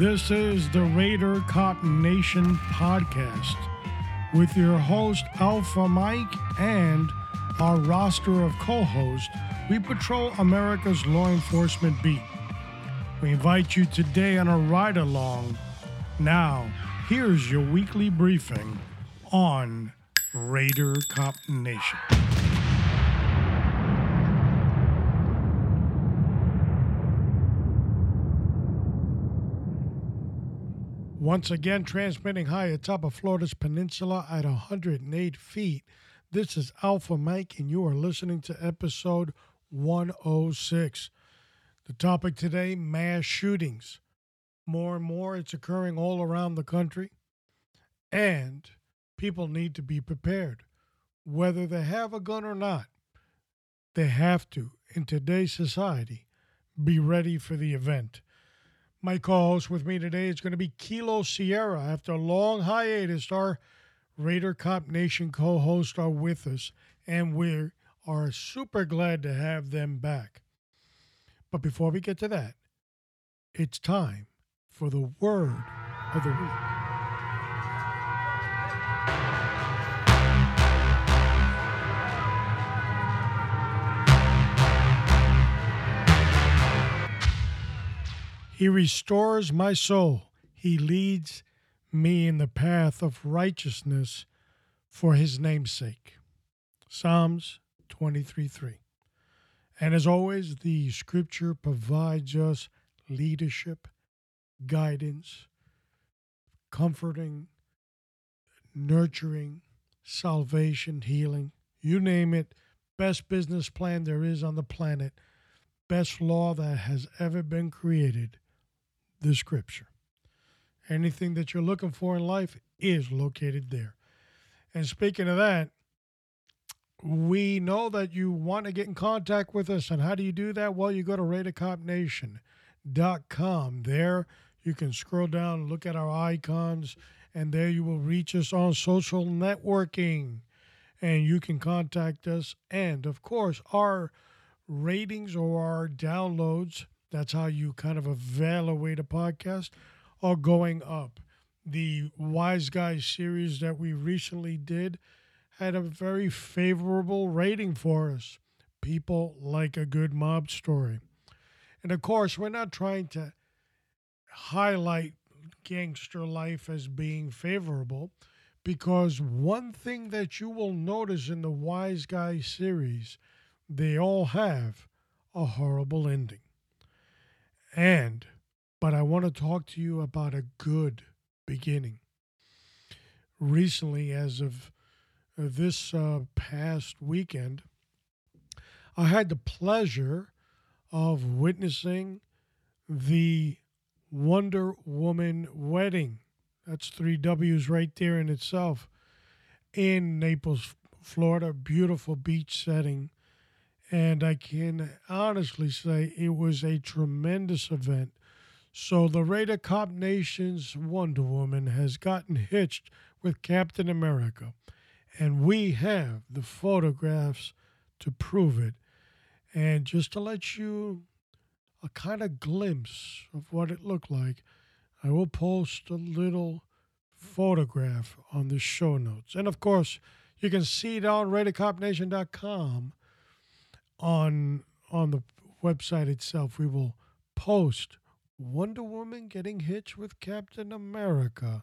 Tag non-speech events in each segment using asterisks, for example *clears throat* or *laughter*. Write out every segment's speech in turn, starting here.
This is the Raider Cop Nation podcast with your host Alpha Mike and our roster of co hosts. We patrol America's law enforcement beat. We invite you today on a ride along. Now, here's your weekly briefing on Raider Cop Nation. Once again, transmitting high atop of Florida's peninsula at 108 feet. This is Alpha Mike, and you are listening to episode 106. The topic today mass shootings. More and more, it's occurring all around the country, and people need to be prepared. Whether they have a gun or not, they have to, in today's society, be ready for the event. My co host with me today is going to be Kilo Sierra. After a long hiatus, our Raider Cop Nation co hosts are with us, and we are super glad to have them back. But before we get to that, it's time for the word of the week. He restores my soul. He leads me in the path of righteousness for his name's sake. Psalms 23 3. And as always, the scripture provides us leadership, guidance, comforting, nurturing, salvation, healing, you name it. Best business plan there is on the planet, best law that has ever been created the scripture. Anything that you're looking for in life is located there. And speaking of that, we know that you want to get in contact with us. And how do you do that? Well, you go to RaiderCopNation.com. There you can scroll down, look at our icons, and there you will reach us on social networking. And you can contact us. And of course, our ratings or our downloads that's how you kind of evaluate a podcast, are going up. The Wise Guys series that we recently did had a very favorable rating for us. People like a good mob story. And of course, we're not trying to highlight gangster life as being favorable because one thing that you will notice in the Wise Guys series, they all have a horrible ending. And, but I want to talk to you about a good beginning. Recently, as of this uh, past weekend, I had the pleasure of witnessing the Wonder Woman wedding. That's three W's right there in itself in Naples, Florida. Beautiful beach setting. And I can honestly say it was a tremendous event. So the Raider Cop Nation's Wonder Woman has gotten hitched with Captain America. And we have the photographs to prove it. And just to let you a kind of glimpse of what it looked like, I will post a little photograph on the show notes. And of course, you can see it on RaiderCopNation.com on on the website itself, we will post Wonder Woman getting hitched with Captain America.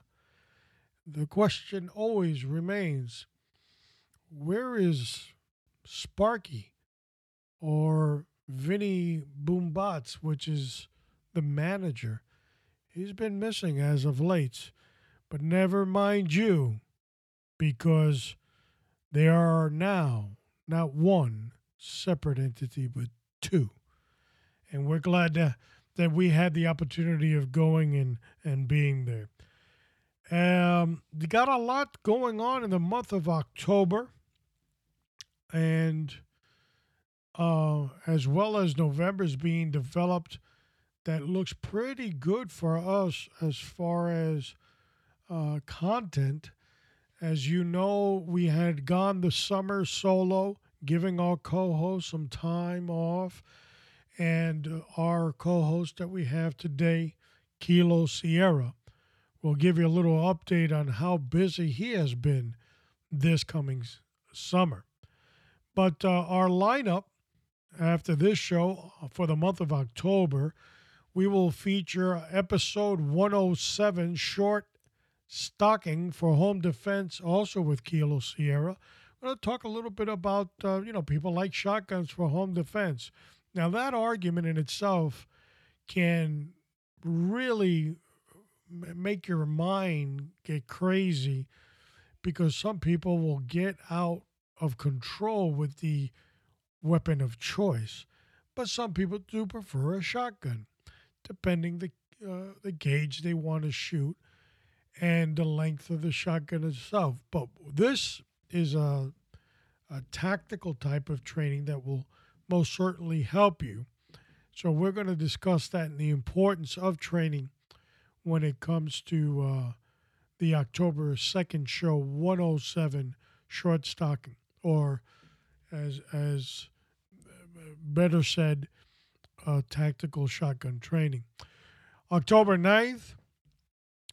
The question always remains where is Sparky or Vinny Boombots, which is the manager? He's been missing as of late. But never mind you, because there are now not one, separate entity, but two. And we're glad to, that we had the opportunity of going and, and being there. Um, they got a lot going on in the month of October, and uh, as well as November's being developed, that looks pretty good for us as far as uh, content. As you know, we had gone the summer solo giving our co host some time off. And our co host that we have today, Kilo Sierra. We'll give you a little update on how busy he has been this coming summer. But uh, our lineup after this show uh, for the month of October, we will feature episode 107 short stocking for home defense, also with Kilo Sierra. We're going to talk a little bit about, uh, you know, people like shotguns for home defense. Now, that argument in itself can really make your mind get crazy because some people will get out of control with the weapon of choice. But some people do prefer a shotgun, depending the uh, the gauge they want to shoot and the length of the shotgun itself. But this is a a tactical type of training that will most certainly help you. So we're going to discuss that and the importance of training when it comes to uh, the October 2nd show 107 short stocking or as as better said uh, tactical shotgun training. October 9th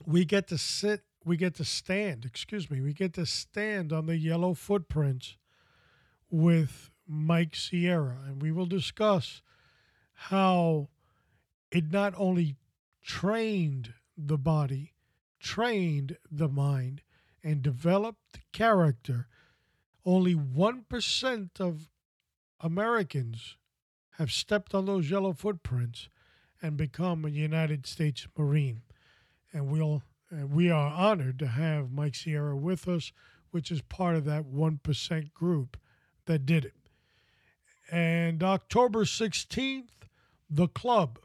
we get to sit we get to stand, excuse me, we get to stand on the yellow footprints with Mike Sierra and we will discuss how it not only trained the body, trained the mind, and developed character. Only 1% of Americans have stepped on those yellow footprints and become a United States Marine. And we'll, uh, we are honored to have Mike Sierra with us, which is part of that 1% group that did it. And October 16th, the club.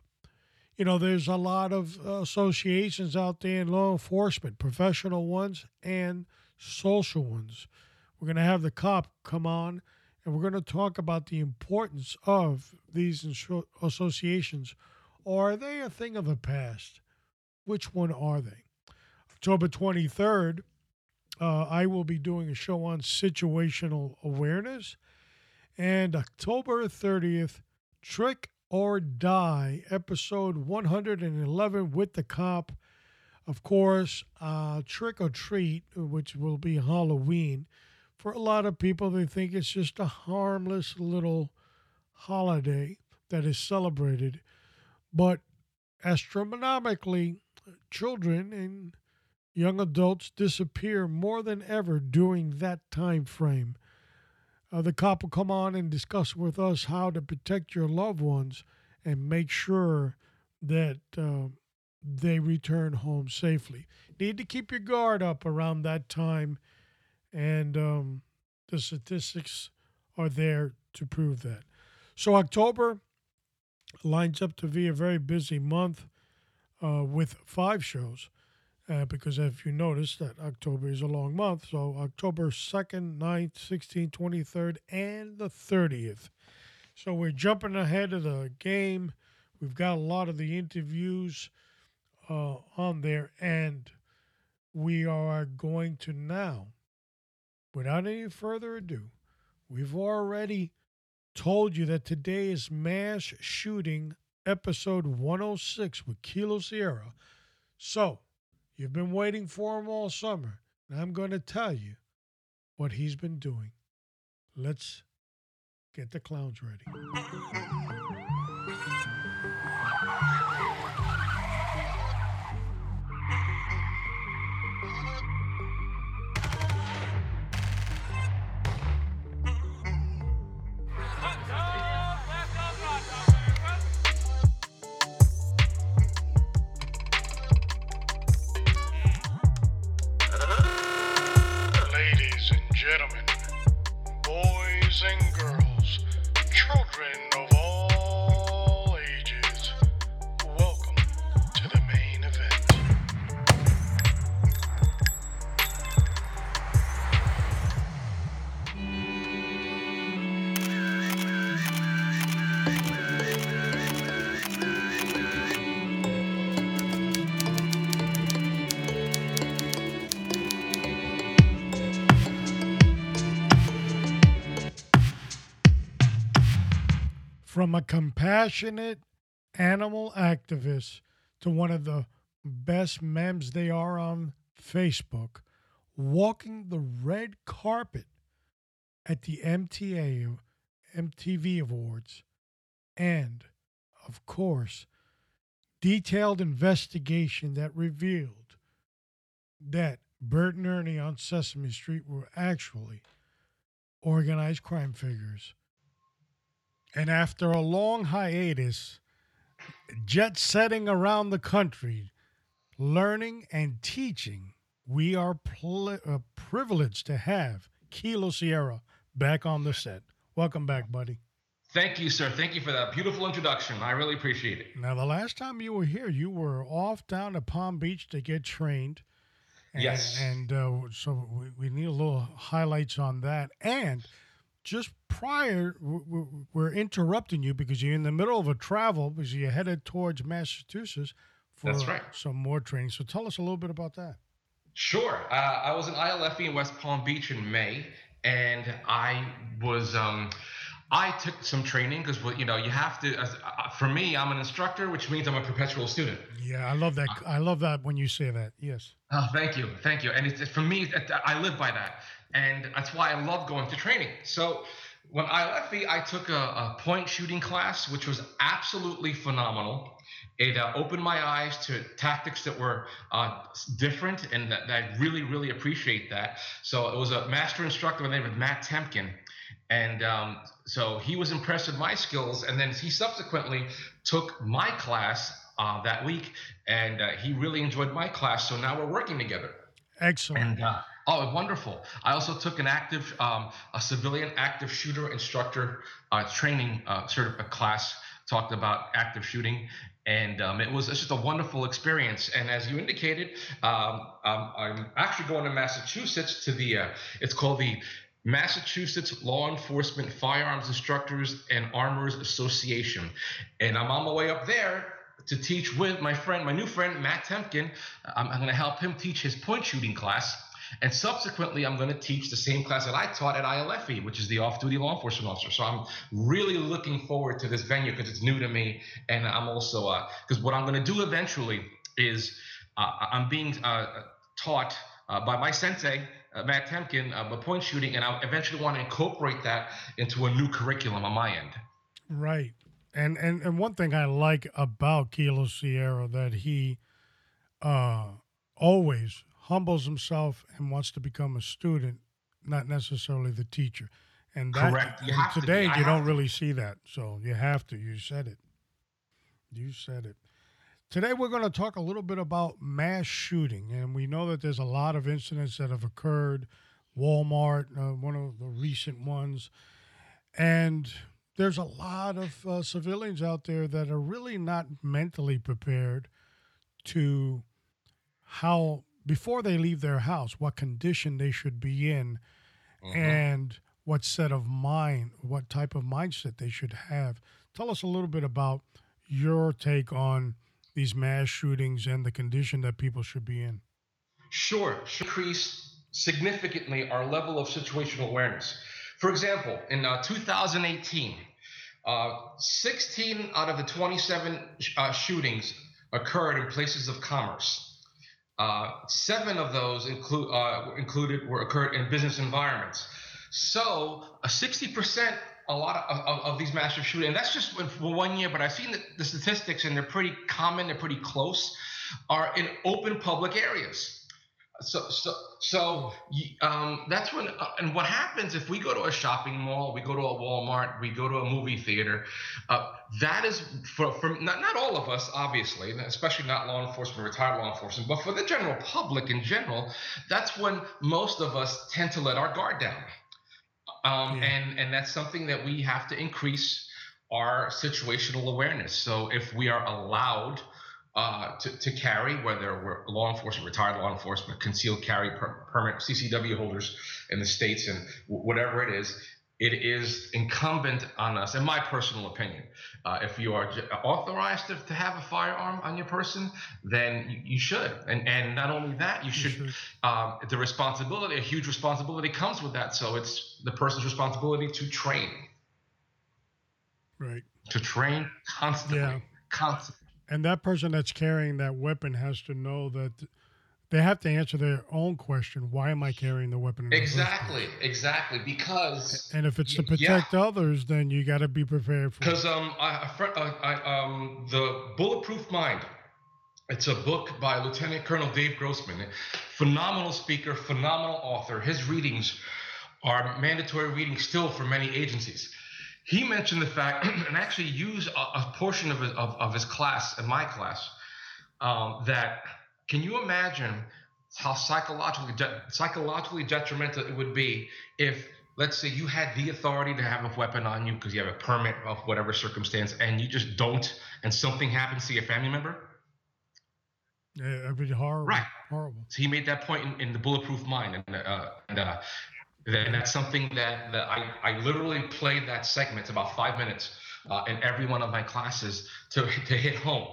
You know, there's a lot of associations out there in law enforcement, professional ones and social ones. We're going to have the cop come on and we're going to talk about the importance of these associations. Or are they a thing of the past? Which one are they? October 23rd, uh, I will be doing a show on situational awareness. And October 30th, Trick or Die, episode 111 with the cop. Of course, uh, Trick or Treat, which will be Halloween. For a lot of people, they think it's just a harmless little holiday that is celebrated. But astronomically, children and young adults disappear more than ever during that time frame. Uh, the cop will come on and discuss with us how to protect your loved ones and make sure that uh, they return home safely. Need to keep your guard up around that time, and um, the statistics are there to prove that. So, October lines up to be a very busy month uh, with five shows uh, because if you notice that October is a long month, so October 2nd, 9th, 16th, 23rd, and the 30th. So we're jumping ahead of the game. We've got a lot of the interviews uh, on there, and we are going to now, without any further ado, we've already told you that today is mass shooting episode 106 with Kilo Sierra. So, You've been waiting for him all summer, and I'm going to tell you what he's been doing. Let's get the clowns ready. gentlemen, boys and girls, children of all ages, welcome to the main event. From a compassionate animal activist to one of the best memes they are on Facebook, walking the red carpet at the MTA MTV Awards, and of course, detailed investigation that revealed that Bert and Ernie on Sesame Street were actually organized crime figures. And after a long hiatus, jet setting around the country, learning and teaching, we are pl- uh, privileged to have Kilo Sierra back on the set. Welcome back, buddy. Thank you, sir. Thank you for that beautiful introduction. I really appreciate it. Now, the last time you were here, you were off down to Palm Beach to get trained. And, yes. And uh, so we, we need a little highlights on that. And just prior, we're interrupting you because you're in the middle of a travel because you're headed towards Massachusetts for right. some more training. So tell us a little bit about that. Sure. Uh, I was in ILFE in West Palm Beach in May, and I was. Um, I took some training because you know you have to. As, uh, for me, I'm an instructor, which means I'm a perpetual student. Yeah, I love that. I love that when you say that. Yes. Oh, thank you, thank you. And it's, for me, I live by that, and that's why I love going to training. So when I left, the, I took a, a point shooting class, which was absolutely phenomenal. It uh, opened my eyes to tactics that were uh, different, and that, that, I really, really appreciate that. So it was a master instructor by the name of Matt Temkin, and um, so he was impressed with my skills, and then he subsequently took my class uh, that week, and uh, he really enjoyed my class. So now we're working together. Excellent. And, uh, oh, wonderful! I also took an active, um, a civilian active shooter instructor uh, training uh, sort of a class talked about active shooting and um, it was just a wonderful experience. And as you indicated, um, um, I'm actually going to Massachusetts to the, uh, it's called the Massachusetts Law Enforcement Firearms Instructors and Armorers Association. And I'm on my way up there to teach with my friend, my new friend, Matt Temkin. I'm, I'm going to help him teach his point shooting class. And subsequently, I'm going to teach the same class that I taught at ILFE, which is the off duty law enforcement officer. So I'm really looking forward to this venue because it's new to me. And I'm also, because uh, what I'm going to do eventually is uh, I'm being uh, taught uh, by my sensei, uh, Matt Temkin, uh, point shooting, and I eventually want to incorporate that into a new curriculum on my end. Right. And and and one thing I like about Kilo Sierra that he uh always humbles himself and wants to become a student, not necessarily the teacher. And that Correct. You and today to you don't really see that. So you have to. You said it. You said it. Today, we're going to talk a little bit about mass shooting. And we know that there's a lot of incidents that have occurred. Walmart, uh, one of the recent ones. And there's a lot of uh, civilians out there that are really not mentally prepared to how, before they leave their house, what condition they should be in mm-hmm. and what set of mind, what type of mindset they should have. Tell us a little bit about your take on these mass shootings and the condition that people should be in? Sure, increase significantly our level of situational awareness. For example, in uh, 2018, uh, 16 out of the 27 uh, shootings occurred in places of commerce. Uh, seven of those include, uh, included were occurred in business environments. So, a 60% a lot of, of, of, these massive shootings, and that's just for one year, but I've seen the, the, statistics and they're pretty common, they're pretty close, are in open public areas. So, so, so um, that's when, uh, and what happens if we go to a shopping mall, we go to a Walmart, we go to a movie theater, uh, that is for, for not, not all of us, obviously, especially not law enforcement, retired law enforcement, but for the general public in general, that's when most of us tend to let our guard down um, yeah. and and that's something that we have to increase our situational awareness. So if we are allowed uh, to, to carry, whether we're law enforcement, retired law enforcement, concealed carry per- permit, CCW holders in the states, and w- whatever it is, it is incumbent on us, in my personal opinion, uh, if you are authorized to, to, have a firearm on your person, then you, you should. And and not only that, you should. You should. Um, the responsibility, a huge responsibility, comes with that. So it's the person's responsibility to train. Right. To train constantly. Yeah. Constantly. and that person that's carrying that weapon has to know that they have to answer their own question why am i carrying the weapon exactly exactly because and if it's to protect yeah. others then you got to be prepared for because um I, I, um the bulletproof mind it's a book by lieutenant colonel dave grossman phenomenal speaker phenomenal author. His readings are mandatory reading still for many agencies. He mentioned the fact *clears throat* and actually used a, a portion of his, of, of his class in my class um, that can you imagine how psychologically de- psychologically detrimental it would be if let's say you had the authority to have a weapon on you because you have a permit of whatever circumstance and you just don't and something happens to your family member? Yeah, it'd be horrible. Right. Horrible. So he made that point in, in the bulletproof mind and, uh, and uh, and that's something that, that I, I literally played that segment about five minutes uh, in every one of my classes to, to hit home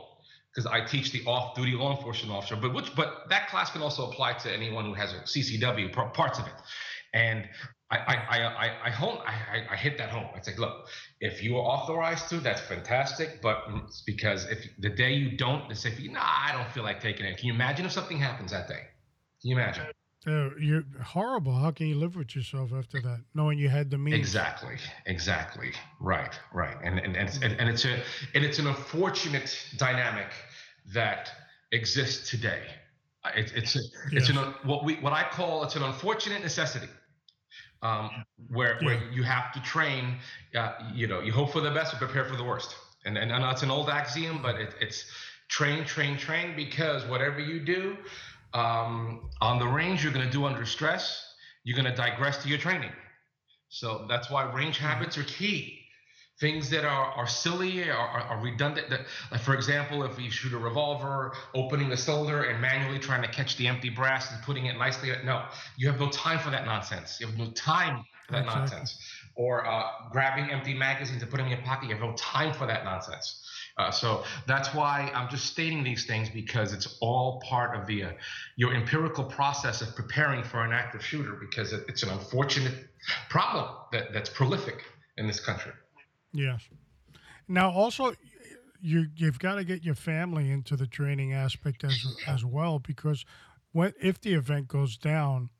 because I teach the off-duty law enforcement officer, but which but that class can also apply to anyone who has a CCW parts of it. And I I I I, home I, I hit that home. I say, look, if you are authorized to, that's fantastic. But it's because if the day you don't, they say, nah, I don't feel like taking it. Can you imagine if something happens that day? Can you imagine? Uh, you're horrible. How can you live with yourself after that, knowing you had the means? Exactly, exactly. Right, right. And and and, and, and it's a and it's an unfortunate dynamic that exists today. It, it's a, it's an what we what I call it's an unfortunate necessity. Um, where yeah. where you have to train, uh, you know, you hope for the best but prepare for the worst. And and I know it's an old axiom, but it, it's train, train, train because whatever you do, um, on the range, you're going to do under stress. You're going to digress to your training. So that's why range mm-hmm. habits are key. Things that are, are silly, are, are, redundant. That, like for example, if you shoot a revolver, opening the cylinder and manually trying to catch the empty brass and putting it nicely. No, you have no time for that nonsense. You have no time for that exactly. nonsense. Or uh, grabbing empty magazines and putting them in your pocket. You have no time for that nonsense. Uh, so that's why I'm just stating these things because it's all part of the uh, your empirical process of preparing for an active shooter because it, it's an unfortunate problem that, that's prolific in this country. Yes. Now, also, you you've got to get your family into the training aspect as as well because when if the event goes down,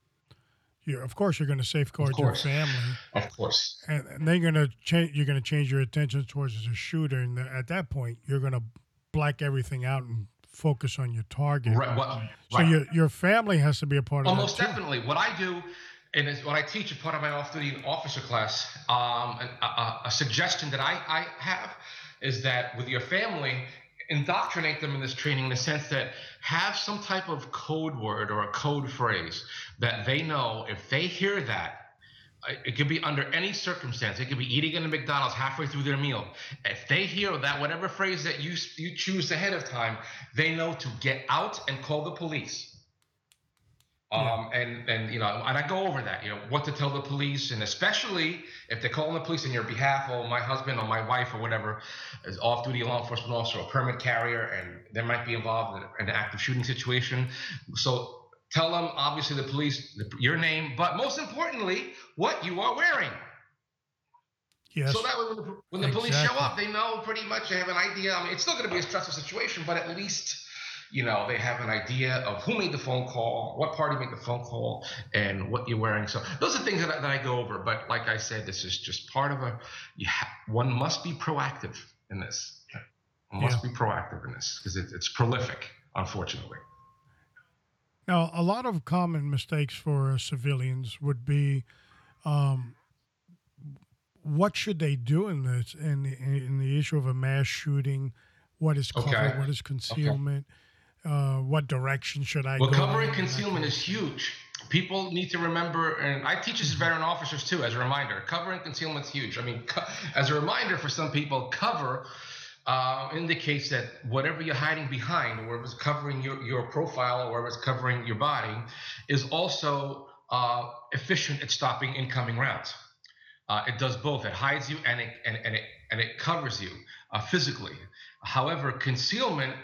you of course you're going to safeguard your family. Of course. And, and then you're going to change. You're going to change your attention towards the shooter, and at that point, you're going to black everything out and focus on your target. Right. What, so right. your your family has to be a part of. Almost definitely. What I do. And what I teach a part of my off-duty officer class, um, a, a suggestion that I, I have is that with your family, indoctrinate them in this training in the sense that have some type of code word or a code phrase that they know if they hear that it could be under any circumstance. It could be eating in a McDonald's halfway through their meal. If they hear that whatever phrase that you you choose ahead of time, they know to get out and call the police. Um, and and you know, and I go over that, you know, what to tell the police, and especially if they're calling the police on your behalf, or my husband or my wife or whatever is off-duty law enforcement officer or permit carrier, and they might be involved in an active shooting situation. So tell them, obviously, the police your name, but most importantly, what you are wearing. Yes. So that way, when the, when the exactly. police show up, they know pretty much. They have an idea. I mean, it's still going to be a stressful situation, but at least you know, they have an idea of who made the phone call, what party made the phone call, and what you're wearing. So those are things that I, that I go over. But like I said, this is just part of a. Ha- one must be proactive in this. One must yeah. be proactive in this because it, it's prolific, unfortunately. Now, a lot of common mistakes for uh, civilians would be. Um, what should they do in this in the, in the issue of a mass shooting? What is cover? Okay. What is concealment? Okay uh, what direction should I well, go? Well, covering concealment is huge. People need to remember, and I teach this to veteran officers too, as a reminder. Covering concealment is huge. I mean, co- as a reminder for some people, cover uh, indicates that whatever you're hiding behind, whatever's covering your, your profile, or whatever's covering your body, is also uh, efficient at stopping incoming rounds. Uh, it does both. It hides you and it and, and it and it covers you uh, physically. However, concealment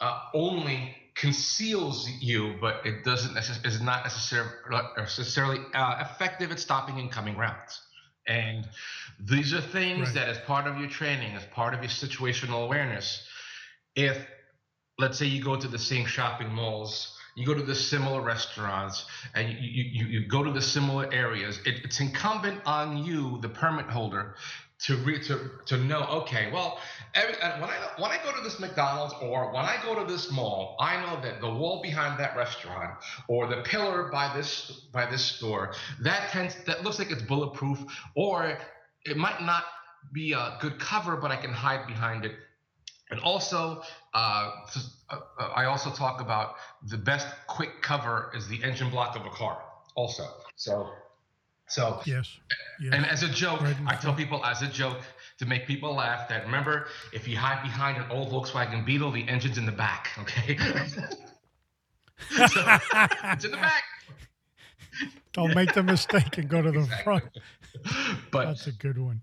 uh, only conceals you, but it doesn't is not necessarily necessarily uh, effective at stopping incoming rounds. And these are things right. that, as part of your training, as part of your situational awareness, if let's say you go to the same shopping malls you go to the similar restaurants and you, you, you go to the similar areas it, it's incumbent on you the permit holder to re, to to know okay well every, when I when I go to this McDonald's or when I go to this mall I know that the wall behind that restaurant or the pillar by this by this store that tends that looks like it's bulletproof or it might not be a good cover but I can hide behind it. And also uh, uh, I also talk about the best quick cover is the engine block of a car also. So so yes, yes. and as a joke, right I tell people as a joke to make people laugh that remember if you hide behind an old Volkswagen Beetle, the engine's in the back. Okay, so, it's in the back. Don't yeah. make the mistake and go to the exactly. front. But that's a good one.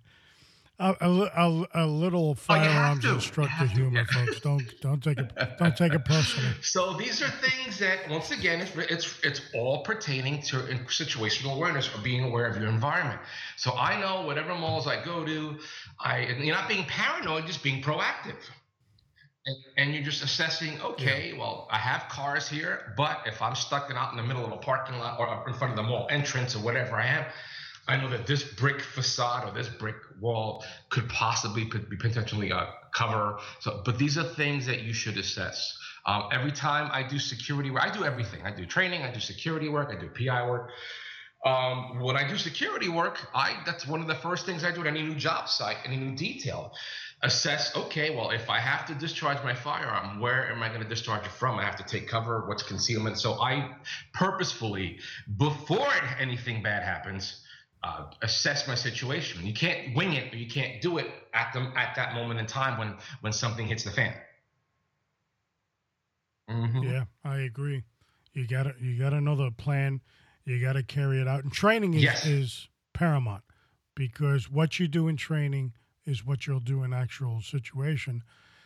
A, a, a, little oh, firearms oh, instructor humor, folks. Don't *laughs* don't take it don't take it personally. So these are things that, once again, it's it's it's all pertaining to situational awareness or being aware of your environment. So I know whatever malls I go to, I you're not being paranoid, just being proactive. And, and you're just assessing, okay, yeah. well, I have cars here, but if I'm stuck out in the middle of a parking lot or in front of the mall entrance or whatever I am, I know that this brick facade or this brick wall could possibly be potentially a cover. So, but these are things that you should assess. Um, every time I do security work, I do everything. I do training, I do security work, I do PI work. Um, when I do security work, I that's one of the first things I do at any new job site, any new detail. Assess, okay, well, if I have to discharge my firearm, where am I going to discharge it from? I have to take cover, what's concealment? So I purposefully, before anything bad happens, uh, assess my situation. You can't wing it, but you can't do it at the at that moment in time when when something hits the fan. Mm-hmm. Yeah, I agree. You gotta you gotta know the plan. You gotta carry it out, and training is, yes. is paramount because what you do in training is what you'll do in actual situation.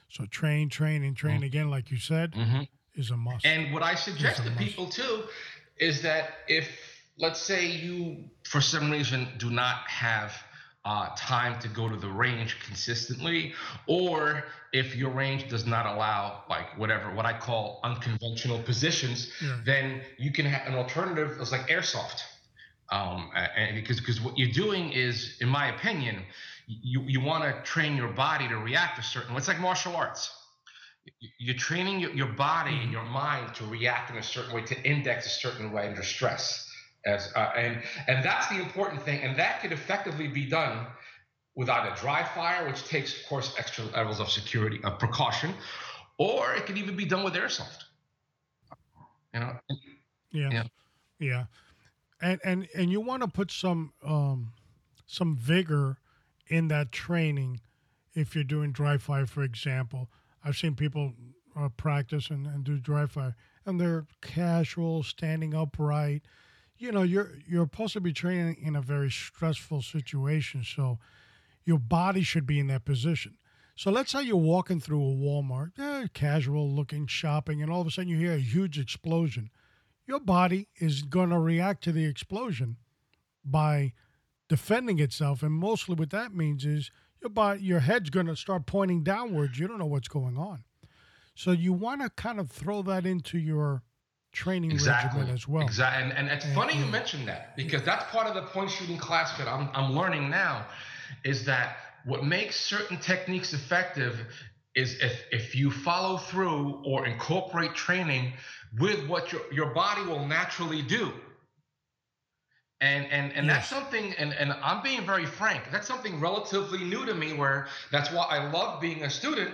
So train, train, and train mm-hmm. again, like you said, mm-hmm. is a must. And what I suggest to people too is that if let's say you, for some reason, do not have uh, time to go to the range consistently, or if your range does not allow, like whatever, what I call unconventional positions, yeah. then you can have an alternative It's like airsoft. Um, and because because what you're doing is, in my opinion, you you want to train your body to react a certain. It's like martial arts. You're training your, your body and mm-hmm. your mind to react in a certain way, to index a certain way under stress. As, uh, and and that's the important thing, and that could effectively be done without a dry fire, which takes, of course, extra levels of security, of precaution, or it could even be done with airsoft. You know. Yeah. Yeah. yeah. And and and you want to put some um, some vigor in that training if you're doing dry fire, for example. I've seen people uh, practice and, and do dry fire, and they're casual, standing upright you know you're you're supposed to be training in a very stressful situation so your body should be in that position. So let's say you're walking through a walmart eh, casual looking shopping and all of a sudden you hear a huge explosion. Your body is going to react to the explosion by defending itself and mostly what that means is your body your head's going to start pointing downwards. You don't know what's going on. So you want to kind of throw that into your training exactly. regimen as well. Exactly. And, and it's and, funny you mentioned that because that's part of the point shooting class that I'm, I'm learning now is that what makes certain techniques effective is if, if you follow through or incorporate training with what your, your body will naturally do. And and and yes. that's something and, and I'm being very frank, that's something relatively new to me where that's why I love being a student.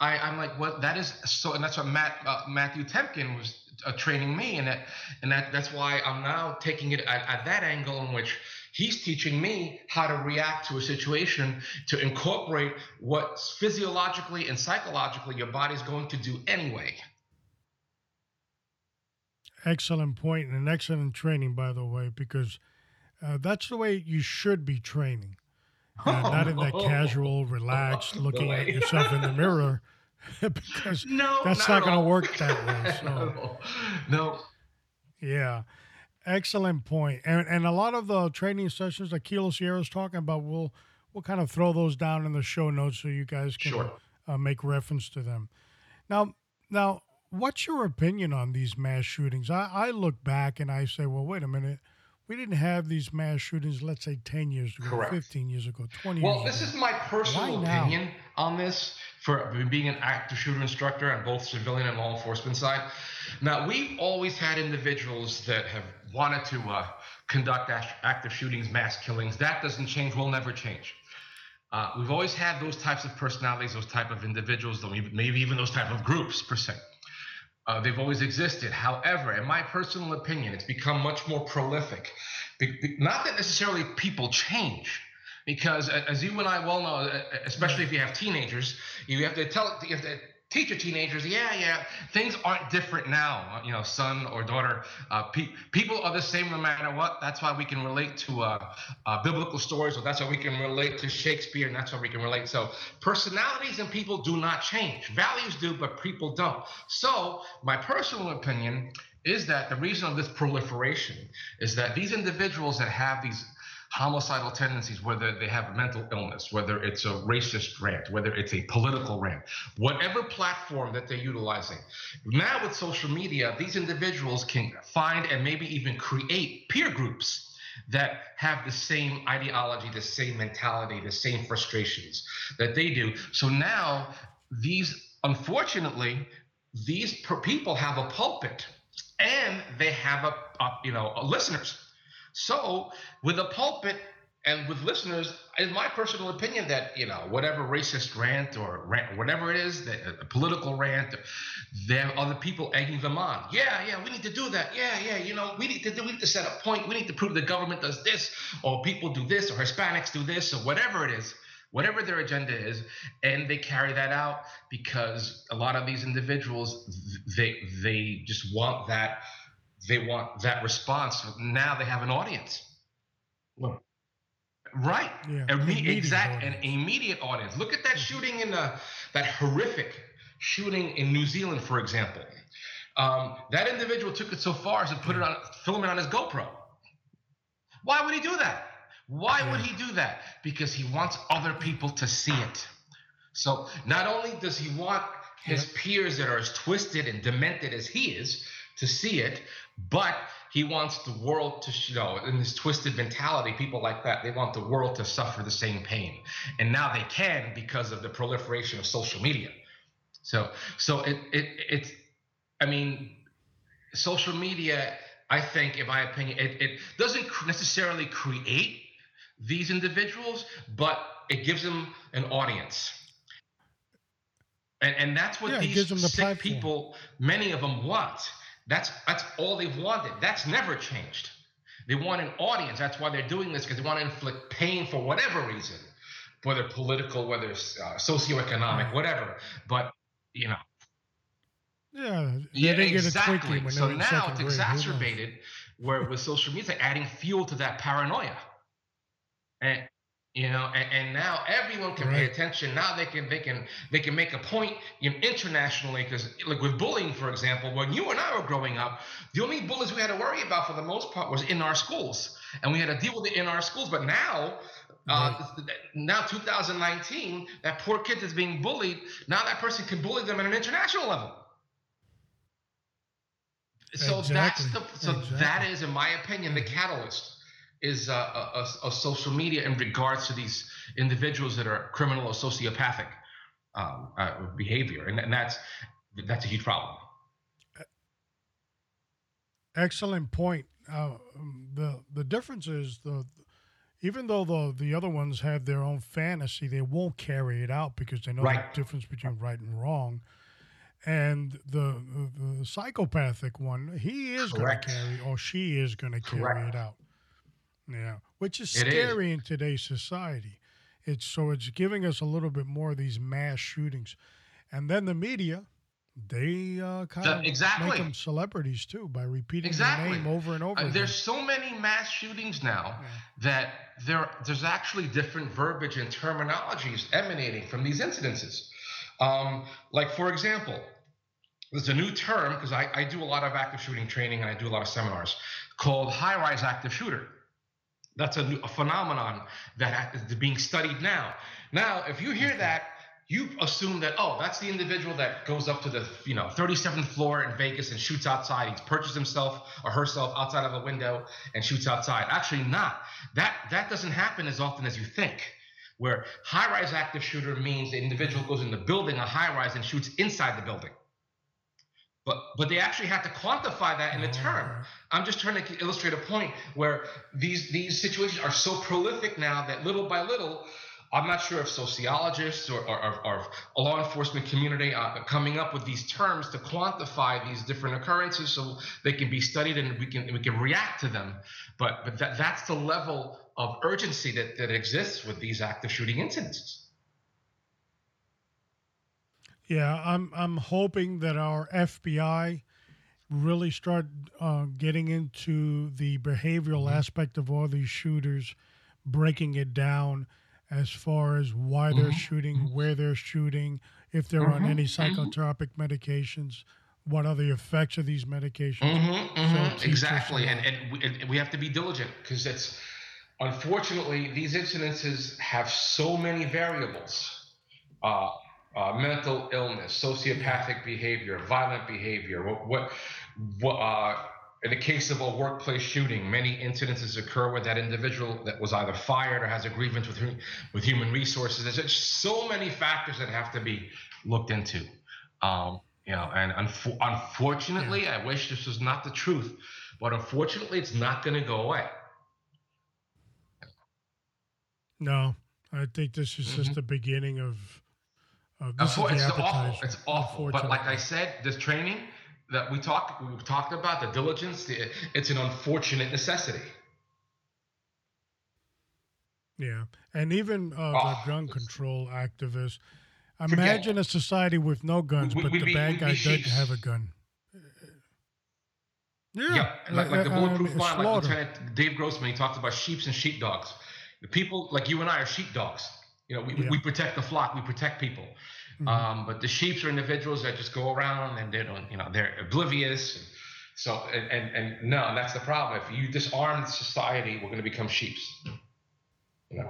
I, I'm like, what that is so and that's what Matt uh, Matthew Temkin was uh, training me, and that and that that's why I'm now taking it at, at that angle in which he's teaching me how to react to a situation to incorporate what physiologically and psychologically your body's going to do anyway. Excellent point and an excellent training, by the way, because uh, that's the way you should be training. *laughs* Uh, not in that casual, relaxed, *laughs* looking at yourself in the *laughs* mirror because no, that's not, not going to work that way. So. no. Yeah. Excellent point. And and a lot of the training sessions that Kilo Sierra is talking about, we'll we'll kind of throw those down in the show notes so you guys can sure. uh, make reference to them. Now, now, what's your opinion on these mass shootings? I, I look back and I say, well, wait a minute. We didn't have these mass shootings, let's say 10 years ago, Correct. 15 years ago, 20 Well, years this ago. is my personal Why now? opinion on this for being an active shooter instructor on both civilian and law enforcement side. Now, we've always had individuals that have wanted to uh, conduct active shootings, mass killings. That doesn't change, will never change. Uh, we've always had those types of personalities, those type of individuals, maybe maybe even those type of groups per se. Uh, they've always existed. However, in my personal opinion, it's become much more prolific. Be- be- not that necessarily people change, because as you and I well know, especially if you have teenagers, you have to tell, you have to teach your teenagers, yeah, yeah, things aren't different now. You know, son or daughter, uh, pe- people are the same no matter what. That's why we can relate to uh, uh, biblical stories, or that's why we can relate to Shakespeare, and that's why we can relate. So personalities and people do not change. Values do, but people don't. So my personal opinion is that the reason of this proliferation is that these individuals that have these homicidal tendencies, whether they have mental illness, whether it's a racist rant, whether it's a political rant, whatever platform that they're utilizing. Now with social media, these individuals can find and maybe even create peer groups that have the same ideology, the same mentality, the same frustrations that they do. So now these, unfortunately, these people have a pulpit and they have a, a you know a listeners. So with a pulpit and with listeners, in my personal opinion, that you know whatever racist rant or rant, whatever it is, that a political rant, there are other people egging them on. Yeah, yeah, we need to do that. Yeah, yeah, you know, we need to do, we need to set a point. We need to prove the government does this, or people do this, or Hispanics do this, or whatever it is. Whatever their agenda is, and they carry that out because a lot of these individuals, they they just want that they want that response. Now they have an audience. Well, right. Yeah, Imme- immediate exact an audience. immediate audience. Look at that shooting in the that horrific shooting in New Zealand, for example. Um, that individual took it so far as to put it on, film it on his GoPro. Why would he do that? Why would he do that? Because he wants other people to see it. So not only does he want his peers that are as twisted and demented as he is to see it, but he wants the world to, you know, in this twisted mentality, people like that, they want the world to suffer the same pain. And now they can because of the proliferation of social media. So, so it, it, it's, I mean, social media, I think, in my opinion, it, it doesn't necessarily create these individuals, but it gives them an audience. And, and that's what Yeah, these the sick platform. people, many of them want. That's that's all they've wanted. That's never changed. They want an audience. That's why they're doing this because they want to inflict pain for whatever reason, whether political, whether it's uh, socioeconomic, whatever. But you know, Yeah, yeah, didn't get a exactly. quickie when they so now it's grade. Exacerbated where with social media, adding fuel to that paranoia. And you know, and, and now everyone can pay attention. Now they can they can they can make a point you know, internationally because like with bullying, for example, when you and I were growing up, the only bullies we had to worry about for the most part was in our schools, and we had to deal with it in our schools. But now. Uh, now 2019 that poor kid that's being bullied now that person can bully them at an international level so Exactly. that's the so Exactly. that is in my opinion the catalyst is uh, uh, uh, social media in regards to these individuals that are criminal or sociopathic um, uh, behavior and, and that's that's a huge problem Excellent point. Uh, the the difference is the even though the the other ones have their own fantasy, they won't carry it out because they know Right. the difference between right and wrong. And the the, the psychopathic one, he is going to carry or she is going to carry it out. Yeah, which is It is. scary in today's society. It's so it's giving us a little bit more of these mass shootings, and then the media, they uh, kind The- of exactly. make them celebrities too by repeating Exactly. their name over and over. Uh, again. there's so many mass shootings now Yeah. that there there's actually different verbiage and terminologies emanating from these incidences. Um, like for example, there's a new term because I, I do a lot of active shooting training and I do a lot of seminars called high-rise active shooter. That's a, new, a phenomenon that is being studied now. Now, if you hear that you assume that oh that's the individual that goes up to the you know 37th floor in vegas and shoots outside. He's purchased himself or herself outside of a window and shoots outside. Actually not. That that doesn't happen as often as you think where high-rise active shooter means the individual goes in the building a high-rise and shoots inside the building but but they actually have to quantify that in a term ah. i'm just trying to illustrate a point where these these situations are so prolific now that little by little I'm not sure if sociologists or, or, or, or law enforcement community are coming up with these terms to quantify these different occurrences so they can be studied and we can we can react to them. But but that, that's the level of urgency that, that exists with these active shooting incidences. Yeah, I'm I'm hoping that our FBI really start uh, getting into the behavioral mm-hmm. aspect of all these shooters, breaking it down as far as why mm-hmm. they're shooting, mm-hmm. where they're shooting, if they're mm-hmm. on any mm-hmm. psychotropic medications, what are the effects of these medications. Mm-hmm. So exactly, and, and we, and we have to be diligent because it's unfortunately these incidences have so many variables. Uh, uh, mental illness, sociopathic behavior, violent behavior, what, what, what uh, in the case of a workplace shooting, many incidences occur where that individual that was either fired or has a grievance with, with human resources. There's just so many factors that have to be looked into. Um, you know, and unfo- unfortunately, yeah. I wish this was not the truth, but unfortunately, it's not going to go away. No, I think this is mm-hmm. just the beginning of. Of this is the it's awful. It's awful. But like I said, this training that we talked we talked about the diligence the, it's an unfortunate necessity. Yeah. And even uh, oh, the gun control activists imagine a society with no guns we, but we, the we, bad guy doesn't have a gun. Yeah, yeah. like, like the uh, bulletproof um, line like lieutenant dave grossman he talked about sheeps and sheepdogs. The people like you and i are sheepdogs you know we, yeah. we protect the flock we protect people Mm-hmm. Um, but the sheeps are individuals that just go around and they don't, you know, they're oblivious. So, and, and, and no, that's the problem. If you disarm society, we're going to become sheeps. You know?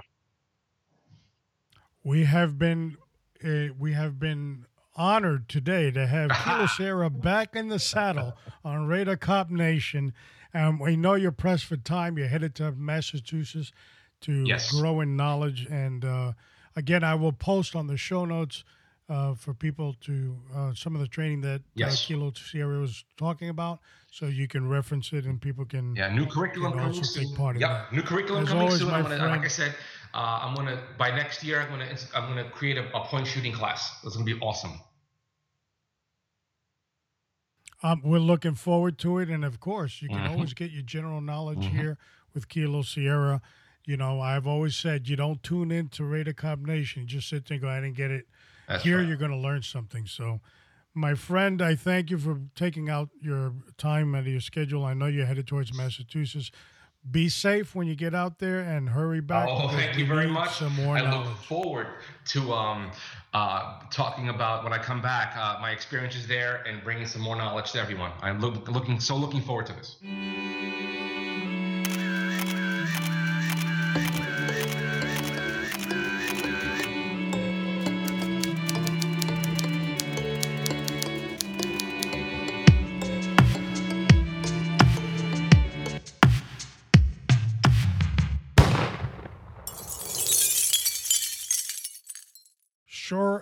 We have been, uh, we have been honored today to have *laughs* Kilo Sierra back in the saddle on Radar Cop Nation. Um, we know you're pressed for time. You're headed to Massachusetts to yes. grow in knowledge. And uh, again, I will post on the show notes uh, for people to uh, some of the training that uh, yes. Kilo Sierra was talking about, so you can reference it and people can yeah new curriculum can coming soon. Part yep, new curriculum As coming always, soon. I'm gonna, friend, like I said, uh, I'm gonna by next year I'm gonna I'm gonna create a, a point shooting class. That's gonna be awesome. Um, we're looking forward to it, and of course, you can mm-hmm. always get your general knowledge mm-hmm. here with Kilo Sierra. You know, I've always said you don't tune in to Radar Cop Nation. Just sit there and go ahead and get it that's Here right. you're going to learn something. So, my friend, I thank you for taking out your time out of your schedule. I know you're headed towards Massachusetts. Be safe when you get out there and hurry back. Oh, thank you very much. Some more I knowledge. look forward to um, uh, talking about when I come back uh, my experiences there and bringing some more knowledge to everyone. I'm look, looking so looking forward to this.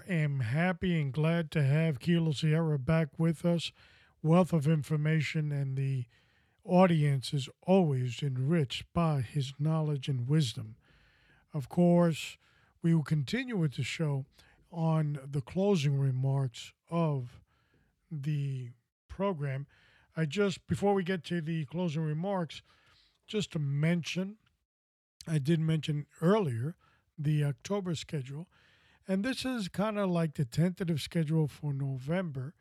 Am happy and glad to have Kilo Sierra back with us. Wealth of information, and the audience is always enriched by his knowledge and wisdom. Of course, we will continue with the show on the closing remarks of the program. I just, before we get to the closing remarks, just to mention, I did mention earlier the October schedule. And this is kind of like the tentative schedule for November.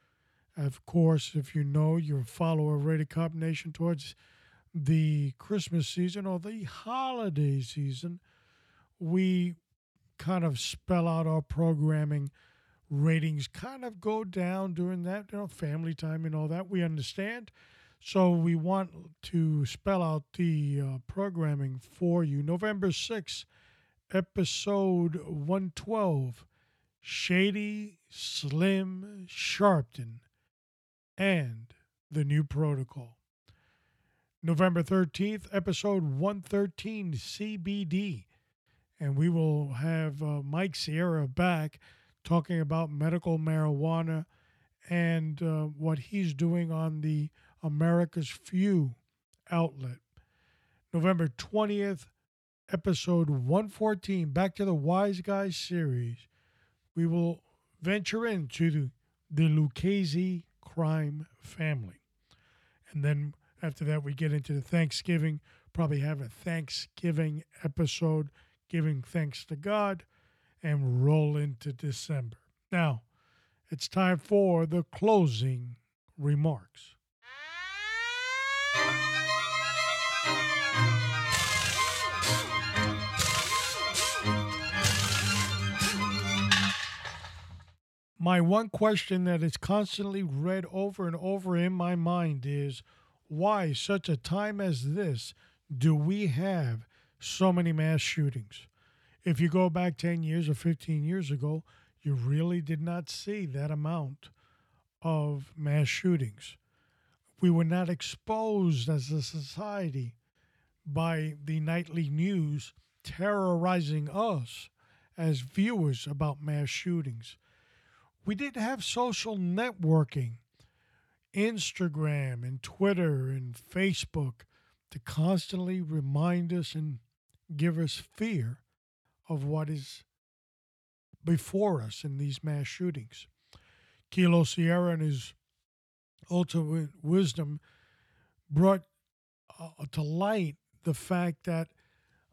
Of course, if you know you follow a Radar Cop Nation towards the Christmas season or the holiday season, we kind of spell out our programming. Ratings kind of go down during that, you know, family time and all that. We understand. So we want to spell out the uh, programming for you. November 6th, episode 112 Shady Slim Sharpton, and The New Protocol. November 13th, episode 113, CBD. And we will have uh, Mike Sierra back talking about medical marijuana and uh, what he's doing on the America's Few outlet. November 20th, episode 114, back to the Wise Guys series. We will venture into the, the Lucchese crime family. And then after that, we get into the Thanksgiving, probably have a Thanksgiving episode, giving thanks to God, and roll into December. Now, it's time for the closing remarks. My one question that is constantly read over and over in my mind is why, such a time as this, do we have so many mass shootings? If you go back 10 years or 15 years ago, you really did not see that amount of mass shootings. We were not exposed as a society by the nightly news terrorizing us as viewers about mass shootings we didn't have social networking, Instagram and Twitter and Facebook to constantly remind us and give us fear of what is before us in these mass shootings. Kilo Sierra and his ultimate wisdom brought uh, to light the fact that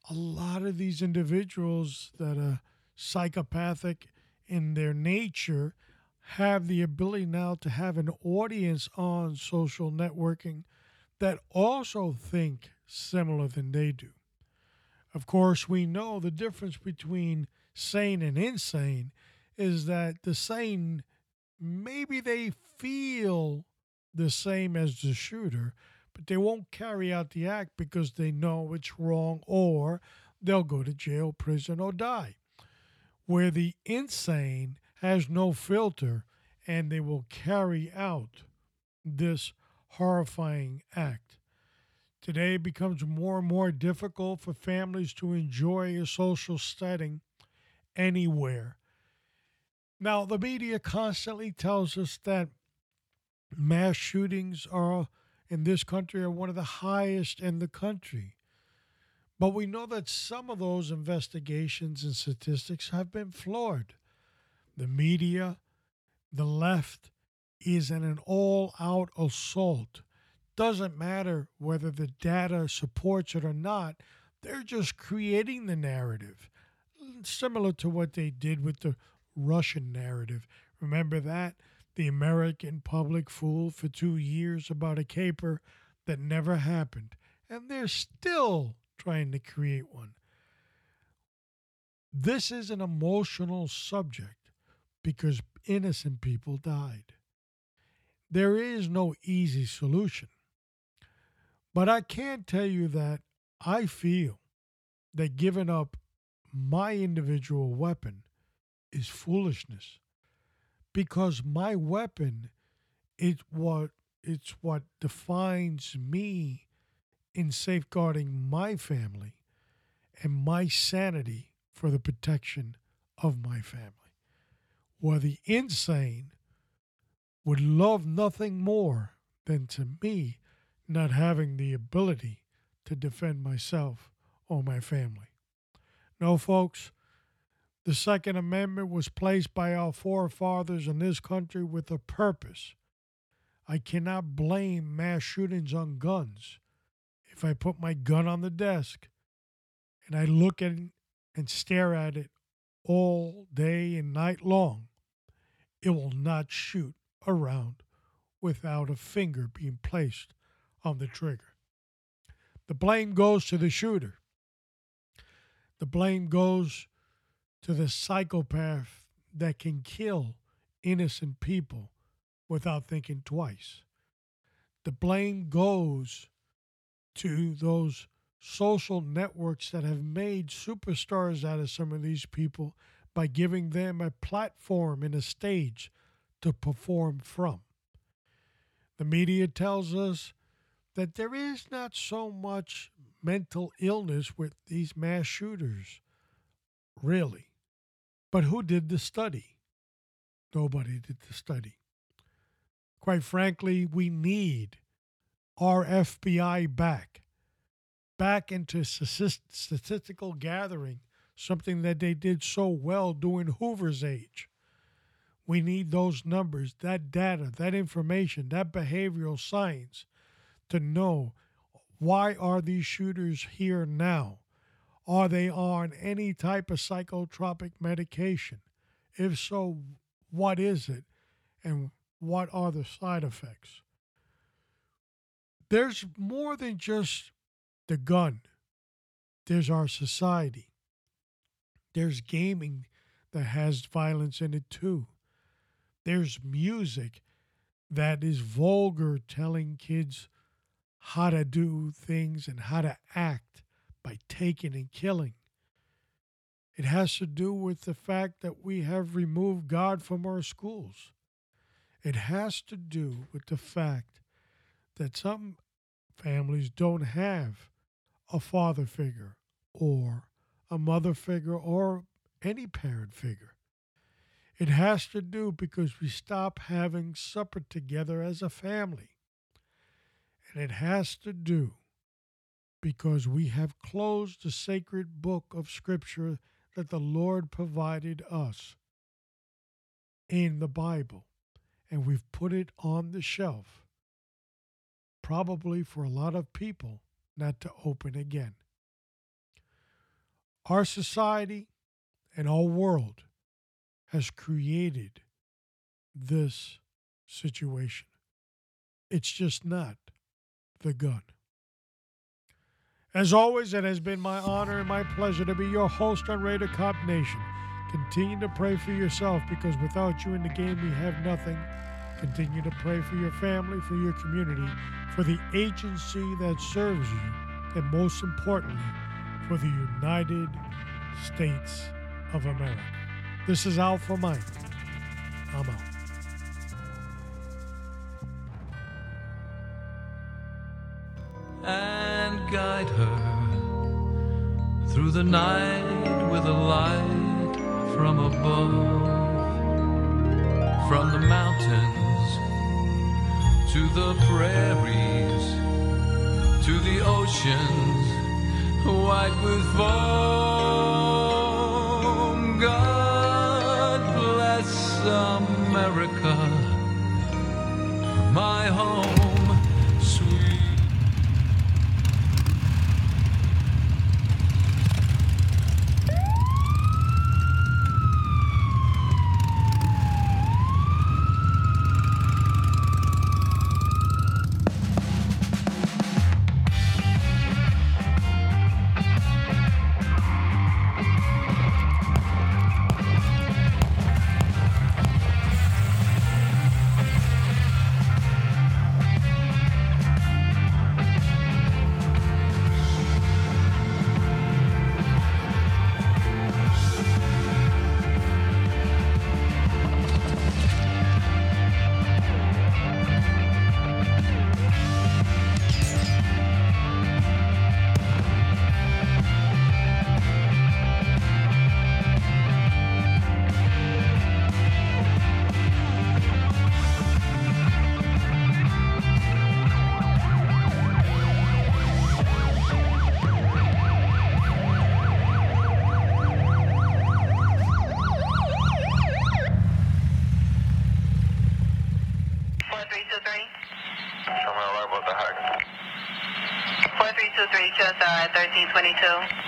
a lot of these individuals that are psychopathic in their nature have the ability now to have an audience on social networking that also think similar than they do. Of course, we know the difference between sane and insane is that the sane maybe they feel the same as the shooter, but they won't carry out the act because they know it's wrong or they'll go to jail, prison, or die where the insane has no filter and they will carry out this horrifying act. Today it becomes more and more difficult for families to enjoy a social setting anywhere. Now, the media constantly tells us that mass shootings are in this country are one of the highest in the country. But we know that some of those investigations and statistics have been flawed. The media, the left, is in an all out assault. Doesn't matter whether the data supports it or not, they're just creating the narrative, similar to what they did with the Russian narrative. Remember that? The American public fooled for two years about a caper that never happened. And they're still trying to create one. This is an emotional subject because innocent people died. There is no easy solution. But I can tell you that I feel that giving up my individual weapon is foolishness because my weapon is what it's what defines me in safeguarding my family and my sanity for the protection of my family. While the insane would love nothing more than to me not having the ability to defend myself or my family. No, folks, the Second Amendment was placed by our forefathers in this country with a purpose. I cannot blame mass shootings on guns if I put my gun on the desk and I look at and stare at it all day and night long, it will not shoot around without a finger being placed on the trigger. The blame goes to the shooter. The blame goes to the psychopath that can kill innocent people without thinking twice. The blame goes to those social networks that have made superstars out of some of these people by giving them a platform and a stage to perform from. The media tells us that there is not so much mental illness with these mass shooters, really. But who did the study? Nobody did the study. Quite frankly, we need our FBI back, back into statistical gathering, something that they did so well during Hoover's age. We need those numbers, that data, that information, that behavioral science to know why are these shooters here now? Are they on any type of psychotropic medication? If so, what is it? And what are the side effects? There's more than just the gun, there's our society. There's gaming that has violence in it too. There's music that is vulgar, telling kids how to do things and how to act by taking and killing. It has to do with the fact that we have removed God from our schools. It has to do with the fact that some families don't have a father figure or a mother figure or any parent figure. It has to do because we stop having supper together as a family. And it has to do because we have closed the sacred book of Scripture that the Lord provided us in the Bible and we've put it on the shelf, probably for a lot of people not to open again. Our society and our world has created this situation. It's just not the gun. As always, it has been my honor and my pleasure to be your host on Raider Cop Nation. Continue to pray for yourself because without you in the game, we have nothing. Continue to pray for your family, for your community, for the agency that serves you, and most importantly, for the United States of America. This is Alpha Mike. I'm out. And guide her through the night with a light from above, from the mountains to the prairies to the oceans white with foam. 2022.